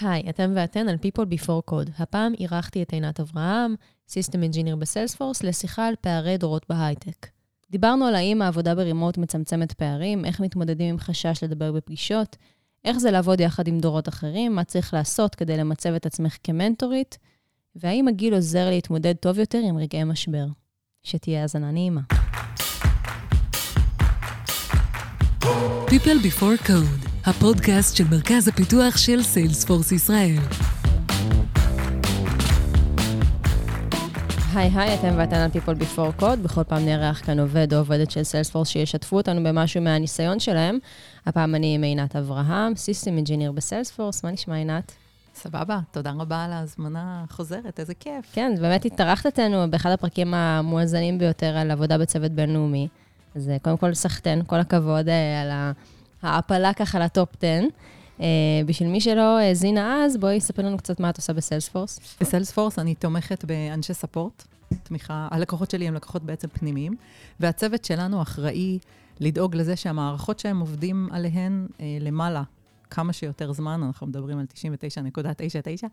היי, אתם ואתן על People Before Code. הפעם אירחתי את עינת אברהם, System Engineer בסיילספורס, לשיחה על פערי דורות בהייטק. דיברנו על האם העבודה ברימוט מצמצמת פערים, איך מתמודדים עם חשש לדבר בפגישות, איך זה לעבוד יחד עם דורות אחרים, מה צריך לעשות כדי למצב את עצמך כמנטורית, והאם הגיל עוזר להתמודד טוב יותר עם רגעי משבר. שתהיה האזנה נעימה. People Before Code, הפודקאסט של מרכז הפיתוח של סיילספורס ישראל. היי היי, אתם ואתן על People Before Code. בכל פעם נארח כאן עובד או עובדת של סיילספורס שישתפו אותנו במשהו מהניסיון שלהם. הפעם אני עם עינת אברהם, System Engineer בסיילספורס. מה נשמע, עינת? סבבה, תודה רבה על ההזמנה החוזרת, איזה כיף. כן, באמת התארחת אותנו באחד הפרקים המואזנים ביותר על עבודה בצוות בינלאומי. אז אה, קודם כל, סחטיין, כל הכבוד אה, על ההעפלה ככה לטופ 10. Uh, בשביל מי שלא האזינה אז, בואי ספר לנו קצת מה את עושה בסיילספורס. בסיילספורס אני תומכת באנשי ספורט, תמיכה, הלקוחות שלי הם לקוחות בעצם פנימיים, והצוות שלנו אחראי לדאוג לזה שהמערכות שהם עובדים עליהן uh, למעלה כמה שיותר זמן, אנחנו מדברים על 99.99,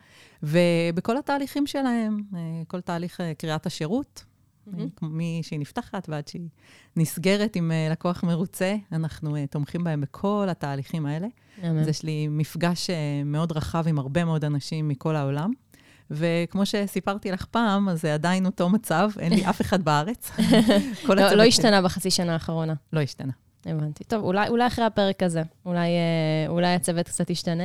ובכל התהליכים שלהם, uh, כל תהליך uh, קריאת השירות, Mm-hmm. משהיא נפתחת ועד שהיא נסגרת עם uh, לקוח מרוצה, אנחנו uh, תומכים בהם בכל התהליכים האלה. אז יש לי מפגש uh, מאוד רחב עם הרבה מאוד אנשים מכל העולם. וכמו שסיפרתי לך פעם, אז זה עדיין אותו מצב, אין לי אף אחד בארץ. לא, לא השתנה בחצי שנה האחרונה. לא השתנה. הבנתי. טוב, אולי, אולי אחרי הפרק הזה, אולי, אולי הצוות קצת ישתנה.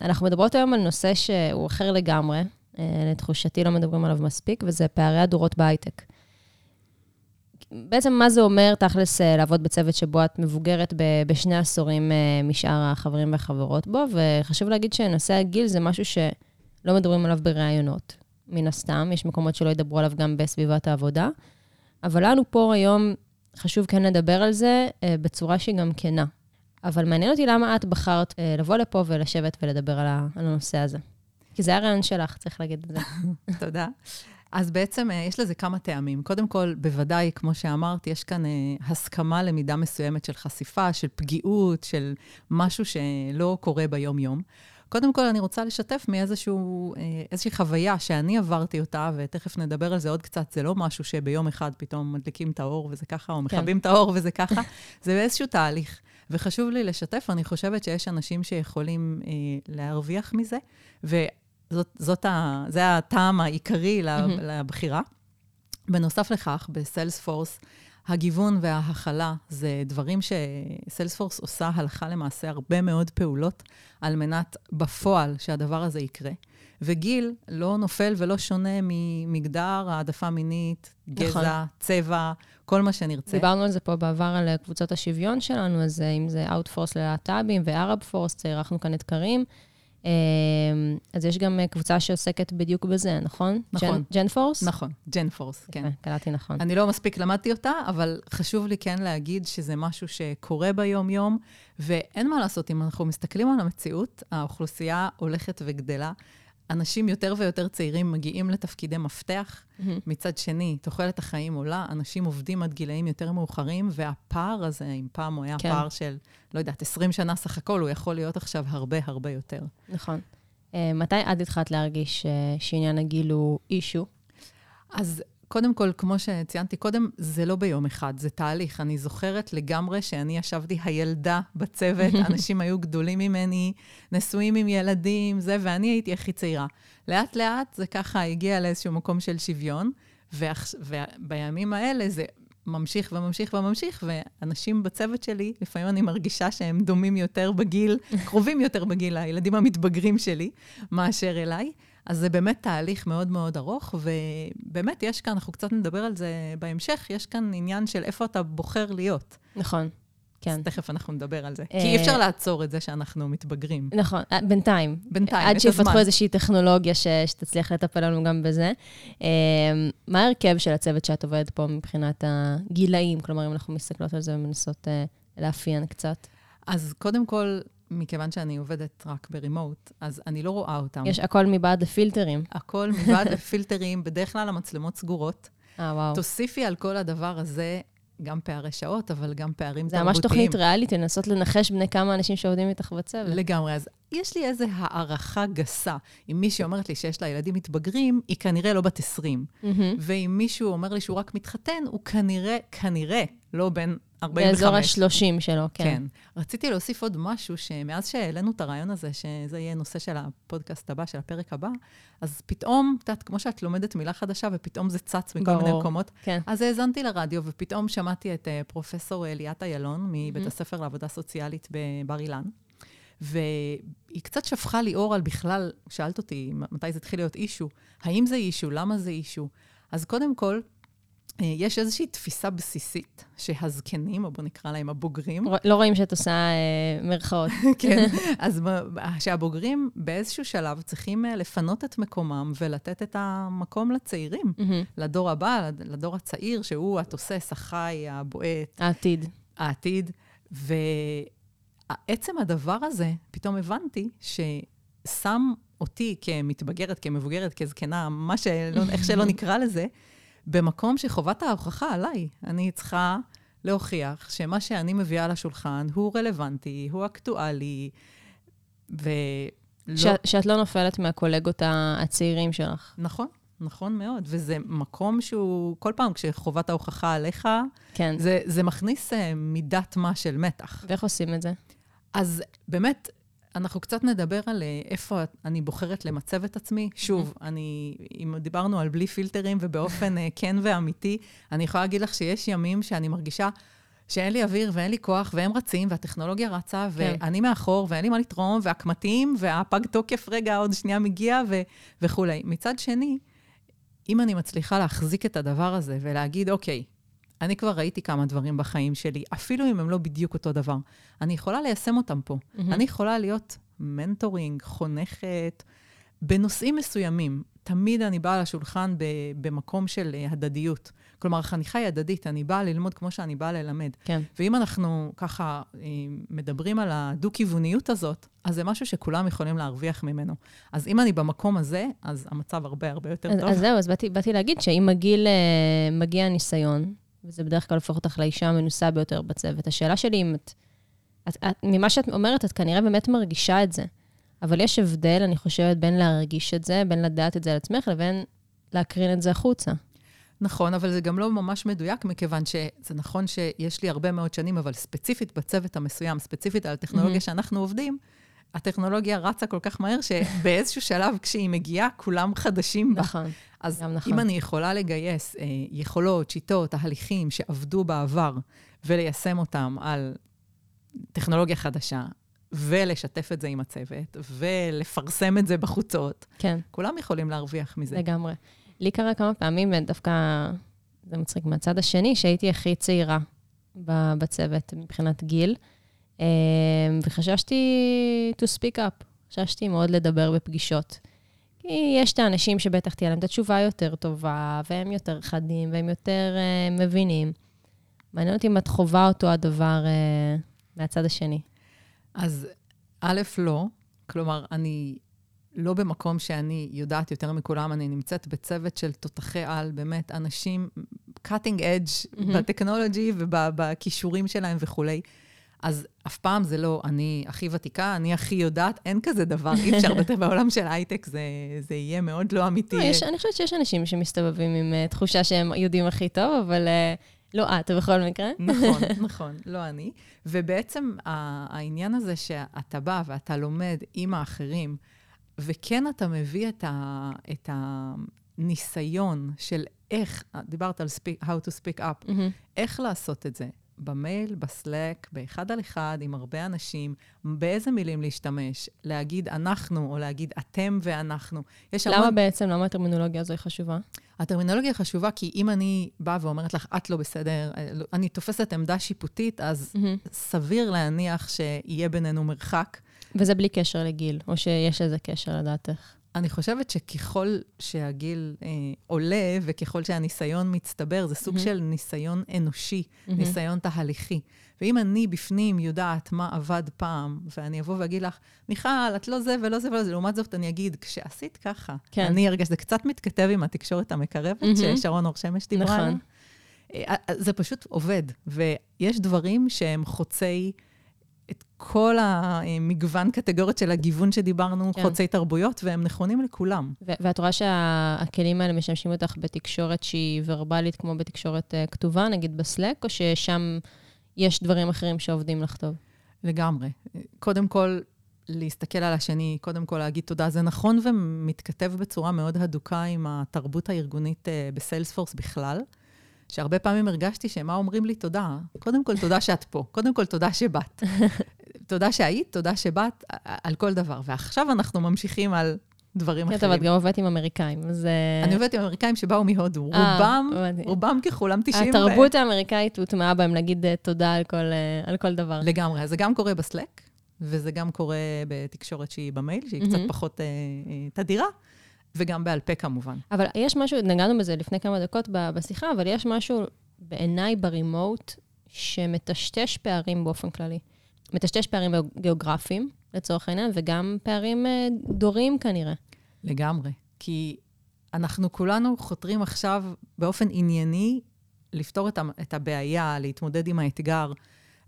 אנחנו מדברות היום על נושא שהוא אחר לגמרי, אה, לתחושתי לא מדברים עליו מספיק, וזה פערי הדורות בהייטק. בעצם מה זה אומר, תכלס, אה, לעבוד בצוות שבו את מבוגרת בשני עשורים אה, משאר החברים והחברות בו, וחשוב להגיד שנושא הגיל זה משהו שלא מדברים עליו בראיונות, מן הסתם, יש מקומות שלא ידברו עליו גם בסביבת העבודה, אבל לנו פה היום חשוב כן לדבר על זה בצורה שהיא גם כנה. אבל מעניין אותי למה את בחרת לבוא לפה ולשבת ולדבר על הנושא הזה. כי זה הרעיון שלך, צריך להגיד את זה. תודה. אז בעצם אה, יש לזה כמה טעמים. קודם כל, בוודאי, כמו שאמרת, יש כאן אה, הסכמה למידה מסוימת של חשיפה, של פגיעות, של משהו שלא קורה ביום-יום. קודם כל, אני רוצה לשתף מאיזושהי חוויה שאני עברתי אותה, ותכף נדבר על זה עוד קצת. זה לא משהו שביום אחד פתאום מדליקים את האור וזה ככה, או מכבים כן. את האור וזה ככה. זה באיזשהו תהליך. וחשוב לי לשתף, אני חושבת שיש אנשים שיכולים אה, להרוויח מזה, זאת, זאת ה, זה הטעם העיקרי mm-hmm. לבחירה. בנוסף לכך, בסיילספורס, הגיוון וההכלה זה דברים שסיילספורס עושה הלכה למעשה הרבה מאוד פעולות על מנת בפועל שהדבר הזה יקרה. וגיל לא נופל ולא שונה ממגדר, העדפה מינית, גזע, נכון. צבע, כל מה שנרצה. דיברנו על זה פה בעבר, על קבוצות השוויון שלנו, אז אם זה Outforce ללהט"בים וערב פורס, אירחנו כאן את קרים. אמ, אז יש גם אה, קבוצה שעוסקת בדיוק בזה, נכון? נכון. ג'ן פורס? נכון, ג'ן פורס, כן. קלטתי נכון. אני לא מספיק למדתי אותה, אבל חשוב לי כן להגיד שזה משהו שקורה ביום-יום, ואין מה לעשות, אם אנחנו מסתכלים על המציאות, האוכלוסייה הולכת וגדלה. אנשים יותר ויותר צעירים מגיעים לתפקידי מפתח. Mm-hmm. מצד שני, תוחלת החיים עולה, אנשים עובדים עד גילאים יותר מאוחרים, והפער הזה, אם פעם הוא היה כן. פער של, לא יודעת, 20 שנה סך הכל, הוא יכול להיות עכשיו הרבה הרבה יותר. נכון. Uh, מתי את התחלת להרגיש uh, שעניין הגיל הוא אישו? אז קודם כל, כמו שציינתי קודם, זה לא ביום אחד, זה תהליך. אני זוכרת לגמרי שאני ישבתי הילדה בצוות, אנשים היו גדולים ממני, נשואים עם ילדים, זה, ואני הייתי הכי צעירה. לאט-לאט זה ככה הגיע לאיזשהו מקום של שוויון, ובימים האלה זה ממשיך וממשיך וממשיך, ואנשים בצוות שלי, לפעמים אני מרגישה שהם דומים יותר בגיל, קרובים יותר בגיל, הילדים המתבגרים שלי, מאשר אליי. אז זה באמת תהליך מאוד מאוד ארוך, ובאמת יש כאן, אנחנו קצת נדבר על זה בהמשך, יש כאן עניין של איפה אתה בוחר להיות. נכון. כן. אז תכף אנחנו נדבר על זה. כי אי אפשר לעצור את זה שאנחנו מתבגרים. נכון, אה, בינתיים. בינתיים, את הזמן. עד שיפתחו איזושהי טכנולוגיה ש... שתצליח לטפל לנו גם בזה. אה, מה ההרכב של הצוות שאת עובדת פה מבחינת הגילאים? כלומר, אם אנחנו מסתכלות על זה ומנסות אה, לאפיין קצת. אז קודם כל, מכיוון שאני עובדת רק ברימוט, אז אני לא רואה אותם. יש הכל מבעד לפילטרים. הכל מבעד לפילטרים, בדרך כלל המצלמות סגורות. אה, וואו. תוסיפי על כל הדבר הזה גם פערי שעות, אבל גם פערים זה תרבותיים. זה ממש תוכנית ריאלית, לנסות לנחש בני כמה אנשים שעובדים איתך בצוות. לגמרי. אז יש לי איזו הערכה גסה. אם מישהי אומרת לי שיש לה ילדים מתבגרים, היא כנראה לא בת 20. מהמם. ואם מישהו אומר לי שהוא רק מתחתן, הוא כנראה, כנראה, לא בן 45. באזור ה-30 שלו, כן. כן. רציתי להוסיף עוד משהו, שמאז שהעלינו את הרעיון הזה, שזה יהיה נושא של הפודקאסט הבא, של הפרק הבא, אז פתאום, את יודעת, כמו שאת לומדת מילה חדשה, ופתאום זה צץ מכל מיני ברור. מקומות, כן. אז האזנתי לרדיו, ופתאום שמעתי את uh, פרופסור אה, ליאת איילון, מבית הספר לעבודה סוציאלית בבר אילן, והיא קצת שפכה לי אור על בכלל, שאלת אותי מתי זה התחיל להיות אישו, האם זה אישו, למה זה אישו. אז קודם כל, אה, יש איזושהי תפיסה בסיסית שהזקנים, או בוא נקרא להם הבוגרים, לא רואים שאת עושה אה, מירכאות. כן, אז שהבוגרים באיזשהו שלב צריכים אה, לפנות את מקומם ולתת את המקום לצעירים. לדור הבא, לד- לדור הצעיר, שהוא התוסס, החי, הבועט, העתיד. העתיד. ועצם הדבר הזה, פתאום הבנתי ששם אותי כמתבגרת, כמבוגרת, כזקנה, מה שלא, איך שלא נקרא לזה, במקום שחובת ההוכחה עליי. אני צריכה להוכיח שמה שאני מביאה לשולחן הוא רלוונטי, הוא אקטואלי, ולא... ש- שאת לא נופלת מהקולגות הצעירים שלך. נכון, נכון מאוד. וזה מקום שהוא, כל פעם כשחובת ההוכחה עליך, כן. זה, זה מכניס אה, מידת מה של מתח. ואיך עושים את זה? אז באמת, אנחנו קצת נדבר על אה, איפה אני בוחרת למצב את עצמי. שוב, אני, אם דיברנו על בלי פילטרים ובאופן אה, כן ואמיתי, אני יכולה להגיד לך שיש ימים שאני מרגישה שאין לי אוויר ואין לי כוח, והם רצים, והטכנולוגיה רצה, כן. ואני מאחור, ואין לי מה לתרום, והקמטים, והפג תוקף רגע עוד שנייה מגיע, ו- וכולי. מצד שני, אם אני מצליחה להחזיק את הדבר הזה ולהגיד, אוקיי, אני כבר ראיתי כמה דברים בחיים שלי, אפילו אם הם לא בדיוק אותו דבר. אני יכולה ליישם אותם פה. מהמם. אני יכולה להיות מנטורינג, חונכת, בנושאים מסוימים. תמיד אני באה לשולחן ב- במקום של אה, הדדיות. כלומר, החניכה היא הדדית, אני באה ללמוד כמו שאני באה ללמד. כן. ואם אנחנו ככה אה, מדברים על הדו-כיווניות הזאת, אז זה משהו שכולם יכולים להרוויח ממנו. אז אם אני במקום הזה, אז המצב הרבה הרבה יותר אז, טוב. אז זהו, אז באתי, באתי להגיד שאם מגיל, אה, מגיע ניסיון, וזה בדרך כלל הופך אותך לאישה המנוסה ביותר בצוות, השאלה שלי אם את, את, את... ממה שאת אומרת, את כנראה באמת מרגישה את זה. אבל יש הבדל, אני חושבת, בין להרגיש את זה, בין לדעת את זה על עצמך, לבין להקרין את זה החוצה. נכון, אבל זה גם לא ממש מדויק, מכיוון שזה נכון שיש לי הרבה מאוד שנים, אבל ספציפית בצוות המסוים, ספציפית על הטכנולוגיה מהמם. שאנחנו עובדים, הטכנולוגיה רצה כל כך מהר, שבאיזשהו שלב, כשהיא מגיעה, כולם חדשים בה. נכון. אז גם נכון. אם אני יכולה לגייס אה, יכולות, שיטות, תהליכים שעבדו בעבר, וליישם אותם על טכנולוגיה חדשה, ולשתף את זה עם הצוות, ולפרסם את זה בחוצות, כן. כולם יכולים להרוויח מזה. לגמרי. לי קרה כמה פעמים, דווקא, זה מצחיק, מהצד השני, שהייתי הכי צעירה בצוות מבחינת גיל, וחששתי to speak up, חששתי מאוד לדבר בפגישות. כי יש את האנשים שבטח תהיה להם את התשובה יותר טובה, והם יותר חדים, והם יותר uh, מבינים. מעניין אותי אם את חווה אותו הדבר uh, מהצד השני. אז א', לא. כלומר, אני לא במקום שאני יודעת יותר מכולם, אני נמצאת בצוות של תותחי על, באמת, אנשים cutting edge מהמם. בטכנולוגי ובכישורים שלהם וכולי. אז אף פעם זה לא, אני הכי ותיקה, אני הכי יודעת, אין כזה דבר, אי אפשר בעולם של הייטק, זה, זה יהיה מאוד לא אמיתי. לא, יש, אני חושבת שיש אנשים שמסתובבים עם uh, תחושה שהם יודעים הכי טוב, אבל uh, לא את בכל מקרה. נכון, נכון, לא אני. ובעצם העניין הזה שאתה בא ואתה לומד עם האחרים, וכן אתה מביא את, ה, את הניסיון של איך, דיברת על speak, how to speak up, מהמם. איך לעשות את זה. במייל, בסלק, באחד על אחד, עם הרבה אנשים, באיזה מילים להשתמש, להגיד אנחנו או להגיד אתם ואנחנו. יש המון... למה בעצם, למה הטרמינולוגיה הזו היא חשובה? הטרמינולוגיה חשובה כי אם אני באה ואומרת לך, את לא בסדר, אה, לא- אני תופסת עמדה שיפוטית, אז מהמם. סביר להניח שיהיה בינינו מרחק. וזה בלי קשר לגיל, או שיש לזה קשר לדעתך? אני חושבת שככל שהגיל אה, עולה וככל שהניסיון מצטבר, זה סוג מהמם. של ניסיון אנושי, מהמם. ניסיון תהליכי. ואם אני בפנים יודעת מה עבד פעם, ואני אבוא ואגיד לך, מיכל, את לא זה ולא זה ולא זה, לעומת זאת אני אגיד, כשעשית ככה, כן. אני הרגשתי, זה קצת מתכתב עם התקשורת המקרבת, מהמם. ששרון אור שמש דיברה נכון. עליה. אה, זה פשוט עובד, ויש דברים שהם חוצי כל המגוון קטגוריות של הגיוון שדיברנו, כן. חוצי תרבויות, והם נכונים לכולם. ו- ואת רואה שהכלים האלה משמשים אותך בתקשורת שהיא ורבלית, כמו בתקשורת uh, כתובה, נגיד בסלק, או ששם יש דברים אחרים שעובדים לך טוב? לגמרי. קודם כל, להסתכל על השני, קודם כל להגיד תודה, זה נכון ומתכתב בצורה מאוד הדוקה עם התרבות הארגונית uh, בסיילספורס בכלל, שהרבה פעמים הרגשתי שמה אומרים לי תודה? קודם כל, תודה שאת פה. קודם כל, תודה שבאת. תודה שהיית, תודה שבאת, על כל דבר. ועכשיו אנחנו ממשיכים על דברים כן, אחרים. טוב, את גם עובדת עם אמריקאים, אז... אה, אני עובדת עם אמריקאים שבאו מהודו. אה, רובם. רובם ככולם 90... ו- התרבות האמריקאית הוטמעה בהם להגיד אה, תודה על כל, דבר. לגמרי. אז זה גם קורה בסלק, וזה גם קורה בתקשורת שהיא במייל, שהיא קצת. פחות תדירה, וגם בעל פה כמובן. אבל יש משהו, נגענו בזה לפני כמה דקות בשיחה, אבל יש משהו בעיניי ברימוט שמטשטש פערים באופן כללי. מטשטש פערים גיאוגרפיים, לצורך העניין, וגם פערים אה, דוריים כנראה. לגמרי. כי אנחנו כולנו חותרים עכשיו באופן ענייני לפתור את, את הבעיה, להתמודד עם האתגר.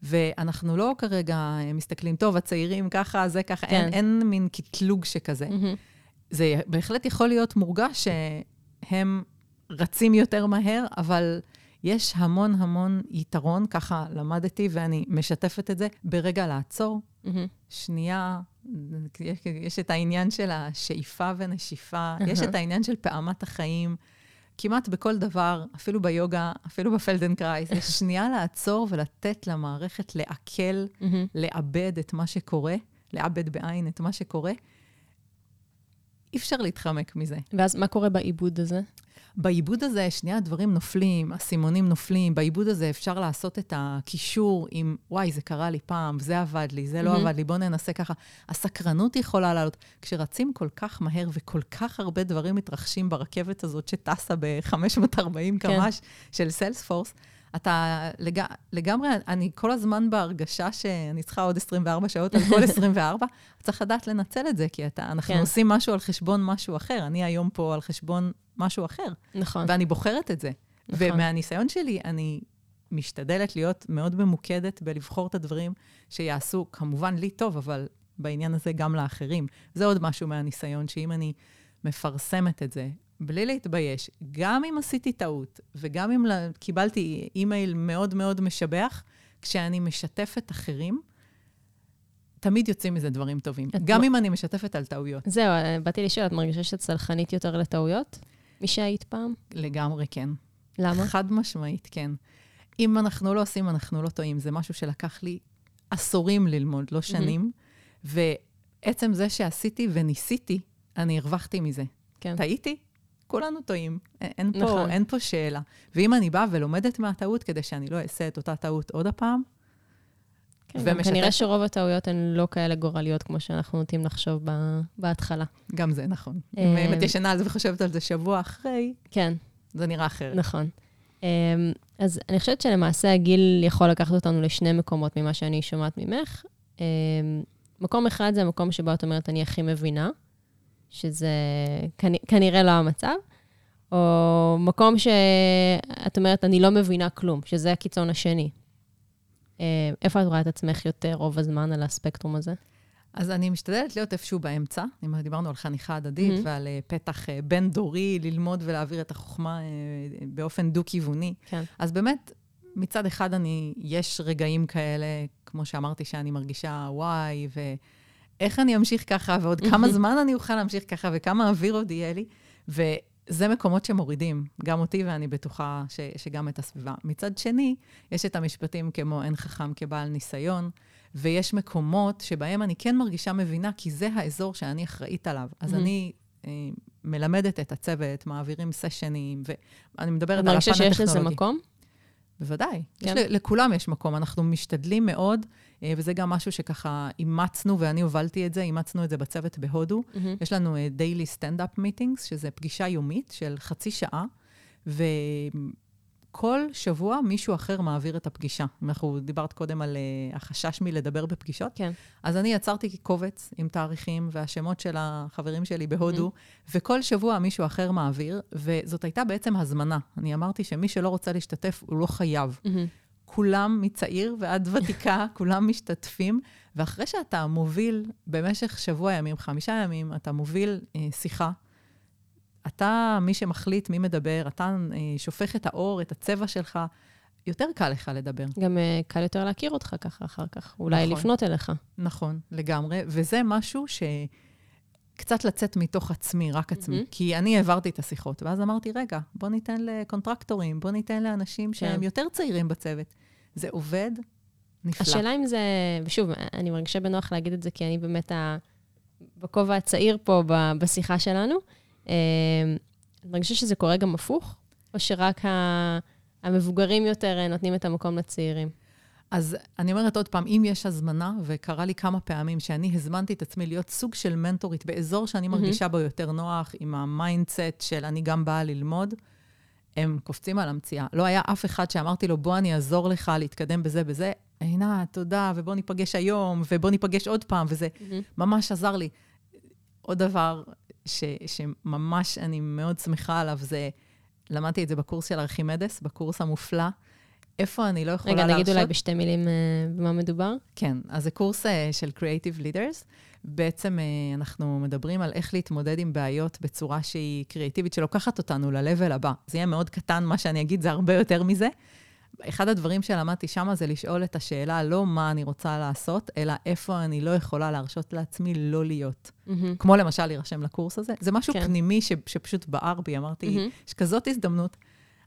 ואנחנו לא כרגע אה, מסתכלים, טוב, הצעירים ככה, זה ככה, כן. אין, אין מין קטלוג שכזה. מהמם. זה בהחלט יכול להיות מורגש שהם רצים יותר מהר, אבל יש המון המון יתרון, ככה למדתי ואני משתפת את זה, ברגע לעצור, מהמם. שנייה, יש, יש את העניין של השאיפה ונשיפה, יש את העניין של פעמת החיים. כמעט בכל דבר, אפילו ביוגה, אפילו בפלדנקרייס, יש שנייה לעצור ולתת למערכת לעכל, מהמם. לעבד את מה שקורה, לעבד בעין את מה שקורה. אי אפשר להתחמק מזה. ואז מה קורה בעיבוד הזה? בעיבוד הזה, שנייה הדברים נופלים, האסימונים נופלים, בעיבוד הזה אפשר לעשות את הקישור עם, וואי, זה קרה לי פעם, זה עבד לי, זה לא מהמם. עבד לי, בואו ננסה ככה. הסקרנות יכולה לעלות. כשרצים כל כך מהר וכל כך הרבה דברים מתרחשים ברכבת הזאת שטסה ב-540 כן. קמ"ש של סיילספורס, אתה לג... לגמרי, אני כל הזמן בהרגשה שאני צריכה עוד 24 שעות על כל 24, צריך לדעת לנצל את זה, כי אתה, אנחנו כן. עושים משהו על חשבון משהו אחר. אני היום פה על חשבון משהו אחר. נכון. ואני בוחרת את זה. נכון. ומהניסיון שלי, אני משתדלת להיות מאוד ממוקדת בלבחור את הדברים שיעשו, כמובן לי טוב, אבל בעניין הזה גם לאחרים. זה עוד משהו מהניסיון, שאם אני מפרסמת את זה, בלי להתבייש, גם אם עשיתי טעות, וגם אם קיבלתי אימייל מאוד מאוד משבח, כשאני משתפת אחרים, תמיד יוצאים מזה דברים טובים. גם מה- אם אני משתפת על טעויות. זהו, אה, באתי לשאול, את מרגישה שאת סלחנית יותר לטעויות משהיית פעם? לגמרי כן. למה? חד משמעית, כן. אם אנחנו לא עושים, אנחנו לא טועים. זה משהו שלקח לי עשורים ללמוד, לא שנים. ועצם זה שעשיתי וניסיתי, אני הרווחתי מזה. כן. טעיתי? כולנו טועים. אין פה, נכון. אין פה שאלה. ואם אני באה ולומדת מהטעות כדי שאני לא אעשה את אותה טעות עוד הפעם, כן, גם ומשתפת. כנראה שרוב הטעויות הן לא כאלה גורליות כמו שאנחנו נוטים לחשוב ב- בהתחלה. גם זה נכון. אם את ישנה על זה וחושבת על זה שבוע אחרי, כן, זה נראה אחרת. נכון. אמ, אז אני חושבת שלמעשה הגיל יכול לקחת אותנו לשני מקומות ממה שאני שומעת ממך. אמ, מקום אחד זה המקום שבו את אומרת, אני הכי מבינה, שזה כנ- כנראה לא המצב, או מקום שאת אומרת, אני לא מבינה כלום, שזה הקיצון השני. אמ, איפה את רואה את עצמך יותר רוב הזמן על הספקטרום הזה? אז אני משתדלת להיות איפשהו באמצע. דיברנו על חניכה הדדית מהמם. ועל אה, פתח אה, בין-דורי, ללמוד ולהעביר את החוכמה אה, באופן דו-כיווני. כן. אז באמת, מצד אחד אני, יש רגעים כאלה, כמו שאמרתי, שאני מרגישה וואי, ואיך אני אמשיך ככה, ועוד כמה זמן אני אוכל להמשיך ככה, וכמה אוויר עוד יהיה לי. וזה מקומות שמורידים, גם אותי, ואני בטוחה ש, שגם את הסביבה. מצד שני, יש את המשפטים כמו אין חכם כבעל ניסיון, ויש מקומות שבהם אני כן מרגישה מבינה, כי זה האזור שאני אחראית עליו. אז. אני אה, מלמדת את הצוות, מעבירים סשנים, ואני מדברת על הפן מרגישה הטכנולוגי. שיש לזה מקום? בוודאי. כן. יש לכולם יש מקום, אנחנו משתדלים מאוד, וזה גם משהו שככה אימצנו, ואני הובלתי את זה, אימצנו את זה בצוות בהודו. מהמם. יש לנו אה, daily stand-up meetings, שזה פגישה יומית של חצי שעה, וכל שבוע מישהו אחר מעביר את הפגישה. אם אנחנו דיברת קודם על אה, החשש מלדבר בפגישות, כן. אז אני יצרתי קובץ עם תאריכים והשמות של החברים שלי בהודו, וכל שבוע מישהו אחר מעביר, וזאת הייתה בעצם הזמנה. אני אמרתי שמי שלא רוצה להשתתף, הוא לא חייב. מהמם. כולם מצעיר ועד ותיקה, כולם משתתפים, ואחרי שאתה מוביל במשך שבוע ימים, חמישה ימים, אתה מוביל אה, שיחה, אתה מי שמחליט מי מדבר, אתה אה, שופך את האור, את הצבע שלך, יותר קל לך לדבר. גם אה, קל יותר להכיר אותך ככה אחר כך, אולי נכון. לפנות אליך. נכון, לגמרי, וזה משהו ש... קצת לצאת מתוך עצמי, רק עצמי. מהמם. כי אני העברתי את השיחות, ואז אמרתי, רגע, בוא ניתן לקונטרקטורים, בוא ניתן לאנשים שהם כן. יותר צעירים בצוות. זה עובד נפלא. השאלה אם זה, ושוב, אני מרגישה בנוח להגיד את זה, כי אני באמת ה... בכובע הצעיר פה ב- בשיחה שלנו. אה, את מרגישה שזה קורה גם הפוך? או שרק ה... המבוגרים יותר אה, נותנים את המקום לצעירים? אז אני אומרת עוד פעם, אם יש הזמנה, וקרה לי כמה פעמים שאני הזמנתי את עצמי להיות סוג של מנטורית באזור שאני. מרגישה בו יותר נוח, עם ה mindset של אני גם באה ללמוד, הם קופצים על המציאה. לא היה אף אחד שאמרתי לו, בוא אני אעזור לך להתקדם בזה בזה. עינת, תודה, ובוא ניפגש היום, ובוא ניפגש עוד פעם, וזה ממש עזר לי. עוד דבר ש, שממש אני מאוד שמחה עליו, זה, למדתי את זה בקורס של ארכימדס, בקורס המופלא. איפה אני לא יכולה רגע, להרשות... נגיד אולי בשתי מילים אה, במה מדובר. כן, אז זה קורס אה, של Creative Leaders. בעצם אה, אנחנו מדברים על איך להתמודד עם בעיות בצורה שהיא קריאטיבית, שלוקחת אותנו ל-level הבא. זה יהיה מאוד קטן, מה שאני אגיד, זה הרבה יותר מזה. אחד הדברים שלמדתי שם זה לשאול את השאלה לא מה אני רוצה לעשות, אלא איפה אני לא יכולה להרשות לעצמי לא להיות. מהמם. כמו למשל להירשם לקורס הזה. זה משהו כן. פנימי ש, שפשוט בער בי, אמרתי. יש כזאת הזדמנות.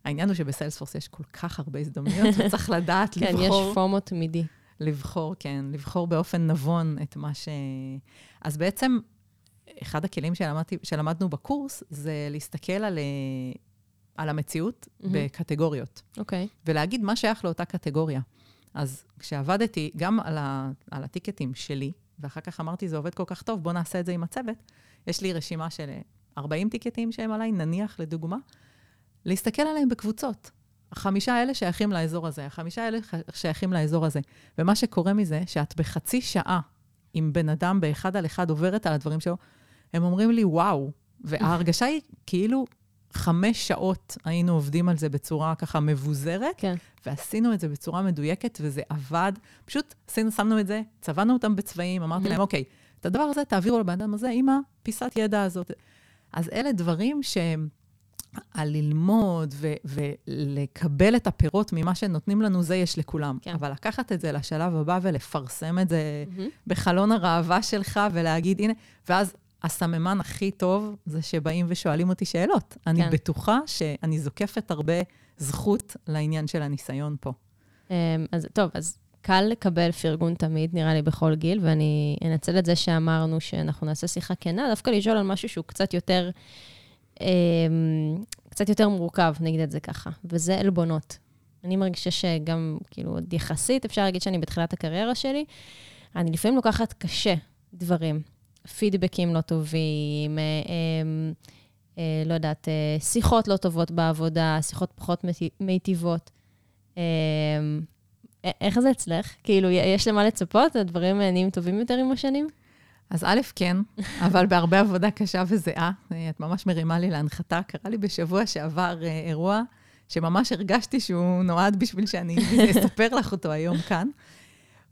העניין הוא שבסיילספורס יש כל כך הרבה הזדמנויות, וצריך לדעת כן, לבחור. יש פומו תמידי. לבחור, כן, לבחור באופן נבון את מה ש... אז בעצם, אחד הכלים שלמדתי, שלמדנו בקורס זה להסתכל על, אה, על המציאות מהמם. בקטגוריות, אוקיי. ולהגיד מה שייך לאותה קטגוריה. אז כשעבדתי גם על, ה, על הטיקטים שלי, ואחר כך אמרתי, זה עובד כל כך טוב, בואו נעשה את זה עם הצוות, יש לי רשימה של אה, 40 טיקטים שהם עליי, נניח לדוגמה, להסתכל עליהם בקבוצות. החמישה האלה שייכים לאזור הזה, החמישה האלה שייכים לאזור הזה. ומה שקורה מזה, שאת בחצי שעה עם בן אדם באחד על אחד עוברת על הדברים שלו, הם אומרים לי, וואו. וההרגשה היא כאילו חמש שעות היינו עובדים על זה בצורה ככה מבוזרת, כן. ועשינו את זה בצורה מדויקת, וזה עבד. פשוט עשינו, שמנו את זה, צבענו אותם בצבעים, אמרתי להם, אוקיי, את הדבר הזה תעבירו לבן אדם הזה עם הפיסת ידע הזאת. אז אלה דברים שהם... על ללמוד ו- ולקבל את הפירות ממה שנותנים לנו, זה יש לכולם. כן. אבל לקחת את זה לשלב הבא ולפרסם את זה מהמם. בחלון הראווה שלך ולהגיד, הנה, ואז הסממן הכי טוב זה שבאים ושואלים אותי שאלות. אני כן. בטוחה שאני זוקפת הרבה זכות לעניין של הניסיון פה. אמ, אז טוב, אז קל לקבל פרגון תמיד, נראה לי, בכל גיל, ואני אנצל את זה שאמרנו שאנחנו נעשה שיחה כנה, דווקא לשאול על משהו שהוא קצת יותר, קצת יותר מורכב, נגיד את זה ככה, וזה עלבונות. אני מרגישה שגם, כאילו, עוד יחסית, אפשר להגיד שאני בתחילת הקריירה שלי, אני לפעמים לוקחת קשה דברים, פידבקים לא טובים, אה, אמ, אה, לא יודעת, אה, שיחות לא טובות בעבודה, שיחות פחות מיטי- מיטיבות. אמ, איך זה אצלך? כאילו, יש למה לצפות? הדברים נהיים טובים יותר עם השנים? אז א', כן, אבל בהרבה עבודה קשה וזהה. את ממש מרימה לי להנחתה. קרה לי בשבוע שעבר אה, אירוע שממש הרגשתי שהוא נועד בשביל שאני אספר לך אותו היום כאן.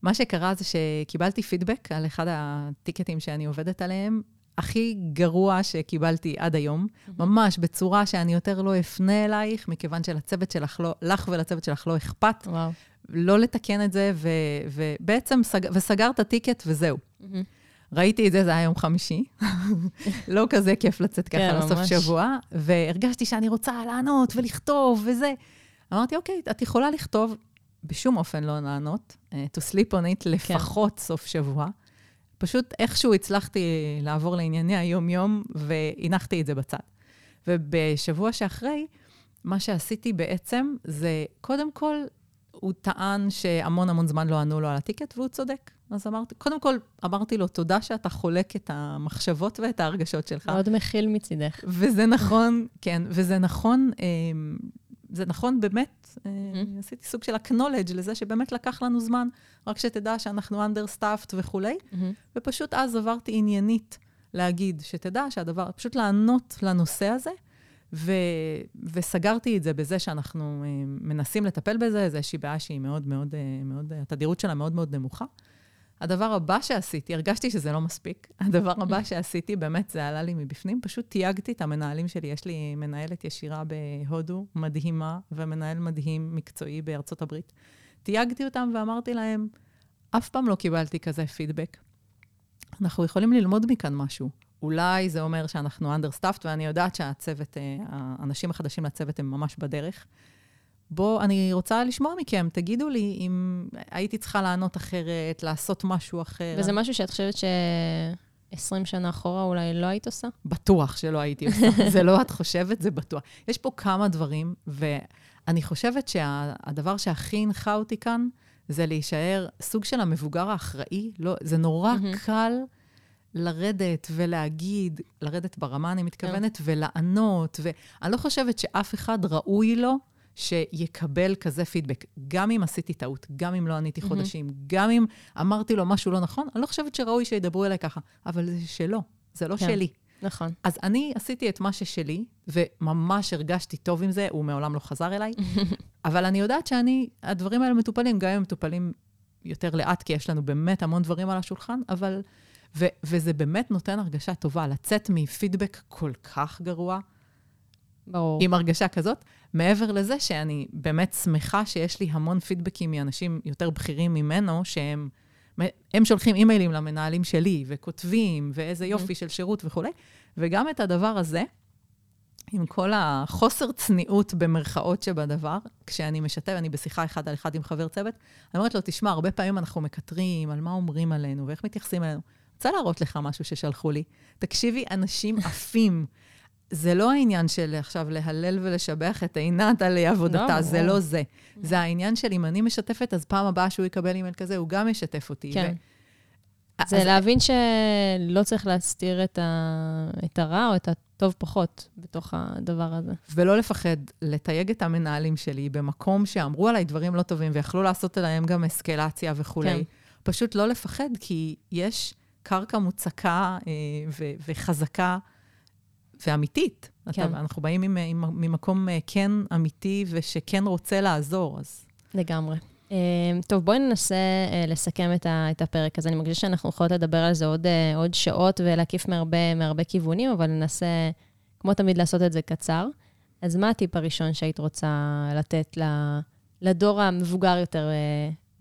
מה שקרה זה שקיבלתי פידבק על אחד הטיקטים שאני עובדת עליהם, הכי גרוע שקיבלתי עד היום, ממש בצורה שאני יותר לא אפנה אלייך, מכיוון שלצוות שלך לא, לך ולצוות שלך לא אכפת, וואו. לא לתקן את זה, ו, ובעצם, סג, וסגר את הטיקט וזהו. ראיתי את זה, זה היה יום חמישי. לא כזה כיף לצאת ככה כן, לסוף ממש. שבוע, והרגשתי שאני רוצה לענות ולכתוב וזה. אמרתי, אוקיי, את יכולה לכתוב, בשום אופן לא לענות, אה, to sleep on it לפחות סוף שבוע. פשוט איכשהו הצלחתי לעבור לענייני היום-יום, והנחתי את זה בצד. ובשבוע שאחרי, מה שעשיתי בעצם זה, קודם כל, הוא טען שהמון המון זמן לא ענו לו על הטיקט, והוא צודק. אז אמרתי, קודם כל, אמרתי לו, תודה שאתה חולק את המחשבות ואת ההרגשות שלך. מאוד מכיל מצידך. וזה נכון, כן, וזה נכון, אמ, זה נכון באמת, אה, Mhm. עשיתי סוג של acknowledge לזה שבאמת לקח לנו זמן, רק שתדע שאנחנו understaffed וכולי, מהמם. ופשוט אז עברתי עניינית להגיד, שתדע שהדבר, פשוט לענות לנושא הזה, ו, וסגרתי את זה בזה שאנחנו אה, מנסים לטפל בזה, זו איזושהי בעיה שהיא מאוד מאוד, אה, מאוד, התדירות שלה מאוד מאוד נמוכה. הדבר הבא שעשיתי, הרגשתי שזה לא מספיק. הדבר הבא שעשיתי, באמת, זה עלה לי מבפנים, פשוט תייגתי את המנהלים שלי. יש לי מנהלת ישירה בהודו, מדהימה, ומנהל מדהים, מקצועי בארצות הברית. תייגתי אותם ואמרתי להם, אף פעם לא קיבלתי כזה פידבק. אנחנו יכולים ללמוד מכאן משהו. אולי זה אומר שאנחנו understaffed, ואני יודעת שהצוות, אה, האנשים החדשים לצוות הם ממש בדרך. בואו, אני רוצה לשמוע מכם, תגידו לי אם הייתי צריכה לענות אחרת, לעשות משהו אחר. וזה משהו שאת חושבת ש-20 שנה אחורה אולי לא היית עושה? בטוח שלא הייתי עושה. זה לא את חושבת, זה בטוח. יש פה כמה דברים, ואני חושבת שהדבר שה, שהכי הנחה אותי כאן, זה להישאר סוג של המבוגר האחראי. לא, זה נורא mm-hmm. קל לרדת ולהגיד, לרדת ברמה, אני מתכוונת, yeah. ולענות, ואני לא חושבת שאף אחד ראוי לו שיקבל כזה פידבק. גם אם עשיתי טעות, גם אם לא עניתי mm-hmm. חודשים, גם אם אמרתי לו משהו לא נכון, אני לא חושבת שראוי שידברו אליי ככה, אבל זה שלו, זה לא כן. שלי. נכון. אז אני עשיתי את מה ששלי, וממש הרגשתי טוב עם זה, הוא מעולם לא חזר אליי, אבל אני יודעת שאני, הדברים האלה מטופלים, גם אם הם מטופלים יותר לאט, כי יש לנו באמת המון דברים על השולחן, אבל... ו- וזה באמת נותן הרגשה טובה, לצאת מפידבק כל כך גרוע, ברור. עם הרגשה כזאת. מעבר לזה שאני באמת שמחה שיש לי המון פידבקים מאנשים יותר בכירים ממנו, שהם הם שולחים אימיילים למנהלים שלי, וכותבים, ואיזה יופי של שירות וכולי. וגם את הדבר הזה, עם כל החוסר צניעות במרכאות שבדבר, כשאני משתף, אני בשיחה אחד על אחד עם חבר צוות, אני אומרת לו, תשמע, הרבה פעמים אנחנו מקטרים על מה אומרים עלינו ואיך מתייחסים אלינו. רוצה להראות לך משהו ששלחו לי. תקשיבי, אנשים עפים. זה לא העניין של עכשיו להלל ולשבח את עינת על עבודתה, לא, זה לא זה. זה העניין של אם אני משתפת, אז פעם הבאה שהוא יקבל אימייל כזה, הוא גם ישתף אותי. כן. זה. להבין שלא צריך להסתיר את, ה... את הרע או את הטוב פחות בתוך הדבר הזה. ולא לפחד לתייג את המנהלים שלי במקום שאמרו עליי דברים לא טובים ויכלו לעשות עליהם גם אסקלציה וכולי. כן. פשוט לא לפחד, כי יש קרקע מוצקה אה, ו- וחזקה ואמיתית. כן. אתה, אנחנו באים עם, עם, ממקום אה, כן אמיתי ושכן רוצה לעזור, אז... לגמרי. Uh, טוב, בואי ננסה לסכם את, ה, את הפרק הזה. אני מרגישה שאנחנו יכולות לדבר על זה עוד, עוד שעות ולהקיף מהרבה, מהרבה כיוונים, אבל ננסה, כמו תמיד, לעשות את זה קצר. אז מה הטיפ הראשון שהיית רוצה לתת לדור המבוגר יותר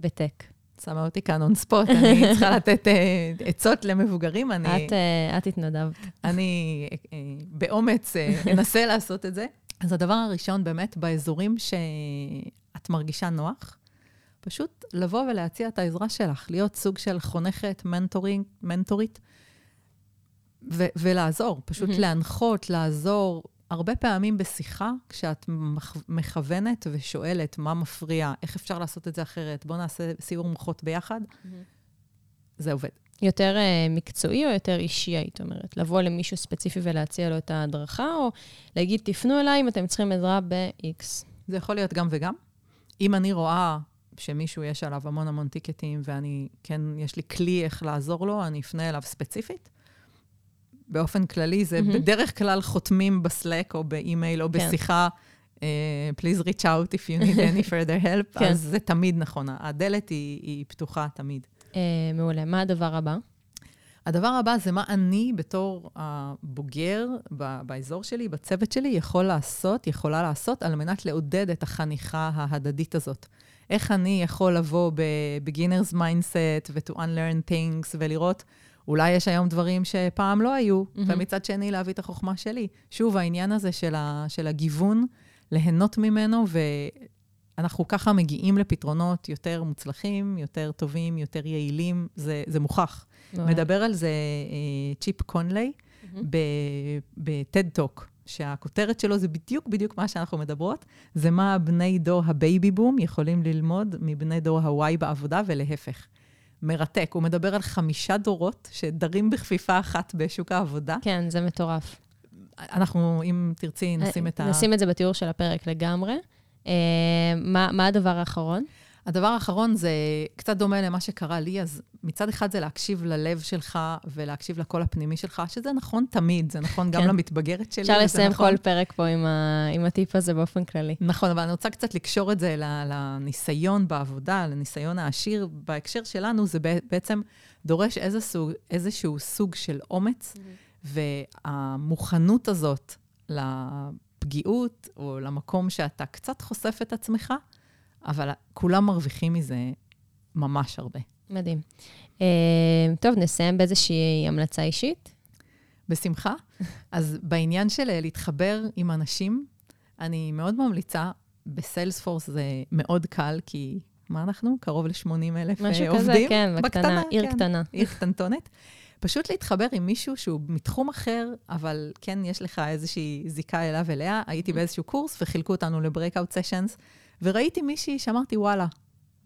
בטק? שמה אותי כאן און ספוט, אני צריכה לתת אה, עצות למבוגרים. אני, את, אה, את התנדבת. אני אה, באומץ אנסה לעשות את זה. אז הדבר הראשון, באמת, באזורים שאת מרגישה נוח, פשוט לבוא ולהציע את העזרה שלך, להיות סוג של חונכת, מנטורינג, מנטורית, ו- ולעזור, פשוט mm-hmm. להנחות, לעזור, הרבה פעמים בשיחה, כשאת מכוונת ושואלת מה מפריע, איך אפשר לעשות את זה אחרת, בואו נעשה סיור מוחות ביחד, mm-hmm. זה עובד. יותר uh, מקצועי או יותר אישי, היית אומרת? לבוא למישהו ספציפי ולהציע לו את ההדרכה, או להגיד, תפנו אליי אם אתם צריכים עזרה ב-X? זה יכול להיות גם וגם. אם אני רואה שמישהו יש עליו המון המון טיקטים, ואני, כן, יש לי כלי איך לעזור לו, אני אפנה אליו ספציפית. באופן כללי, זה mm-hmm. בדרך כלל חותמים בסלק או באימייל או כן. בשיחה, uh, please reach out if you need any further help, כן. אז זה תמיד נכון. הדלת היא, היא פתוחה תמיד. Uh, מעולה. מה הדבר הבא? הדבר הבא זה מה אני בתור הבוגר באזור שלי, בצוות שלי, יכול לעשות, יכולה לעשות, על מנת לעודד את החניכה ההדדית הזאת. איך אני יכול לבוא ב-beginner's mindset ו-to unlearn things ולראות אולי יש היום דברים שפעם לא היו, mm-hmm. ומצד שני להביא את החוכמה שלי. שוב, העניין הזה של, ה, של הגיוון, ליהנות ממנו, ואנחנו ככה מגיעים לפתרונות יותר מוצלחים, יותר טובים, יותר יעילים, זה, זה מוכח. מדבר על זה אה, צ'יפ קונלי mm-hmm. ב TED Talk. שהכותרת שלו זה בדיוק בדיוק מה שאנחנו מדברות, זה מה בני דור ה baby boom יכולים ללמוד מבני דור ה Y בעבודה ולהפך. מרתק. הוא מדבר על חמישה דורות שדרים בכפיפה אחת בשוק העבודה. כן, זה מטורף. אנחנו, אם תרצי, נשים את ה... נשים את זה בתיאור של הפרק לגמרי. אה, מה, מה הדבר האחרון? הדבר האחרון זה קצת דומה למה שקרה לי, אז מצד אחד זה להקשיב ללב שלך ולהקשיב לקול הפנימי שלך, שזה נכון תמיד, זה נכון גם כן. למתבגרת שלי. אפשר לסיים נכון- כל פרק פה עם, ה... עם הטיפ הזה באופן כללי. נכון, אבל אני רוצה קצת לקשור את זה לניסיון בעבודה, לניסיון העשיר. בהקשר שלנו, זה בע- בעצם דורש איזה סוג, איזשהו סוג של אומץ, והמוכנות הזאת לפגיעות, או למקום שאתה קצת חושף את עצמך, אבל כולם מרוויחים מזה ממש הרבה. מדהים. אה, טוב, נסיים באיזושהי המלצה אישית. בשמחה. אז בעניין של אה, להתחבר עם אנשים, אני מאוד ממליצה, בסיילספורס זה מאוד קל, כי מה אנחנו? קרוב ל-80 אלף משהו עובדים. כזה, כן, בקטנה, עיר כן, קטנה. עיר קטנטונת. פשוט להתחבר עם מישהו שהוא מתחום אחר, אבל כן יש לך איזושהי זיקה אליו אליה. הייתי באיזשהו קורס וחילקו אותנו ל-breakout sessions, וראיתי מישהי שאמרתי, וואלה,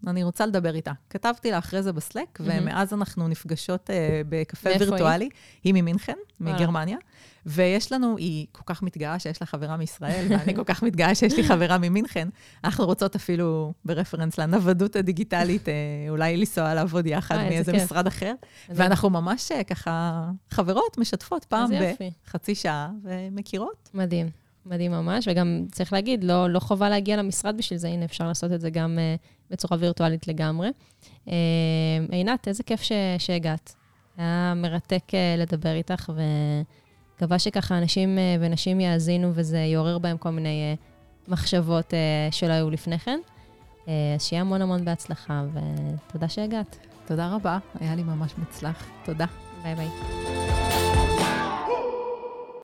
אני רוצה לדבר איתה. כתבתי לה אחרי זה בסלק, ומאז אנחנו נפגשות אה, בקפה מאיפה היא? וירטואלי. היא ממינכן, אה. מגרמניה. ויש לנו, היא כל כך מתגאה שיש לה חברה מישראל, ואני כל כך מתגאה שיש לי חברה ממינכן. אנחנו רוצות אפילו, ברפרנס לנוודות הדיגיטלית, אה, אולי לנסוע לעבוד יחד איזה מאיזה. משרד אחר. ואנחנו ממש ככה חברות, משתפות פעם. בחצי שעה, ומכירות. מדהים, מדהים ממש, וגם צריך להגיד, לא, לא חובה להגיע למשרד בשביל זה, הנה, אפשר לעשות את זה גם uh, בצורה וירטואלית לגמרי. Uh, עינת, איזה כיף ש, שהגעת. היה מרתק uh, לדבר איתך, ומקווה שככה אנשים uh, ונשים יאזינו וזה יעורר בהם כל מיני uh, מחשבות uh, שלא היו לפני כן. Uh, אז שיהיה המון המון בהצלחה, ותודה שהגעת. תודה רבה, היה לי ממש מוצלח. תודה. ביי ביי.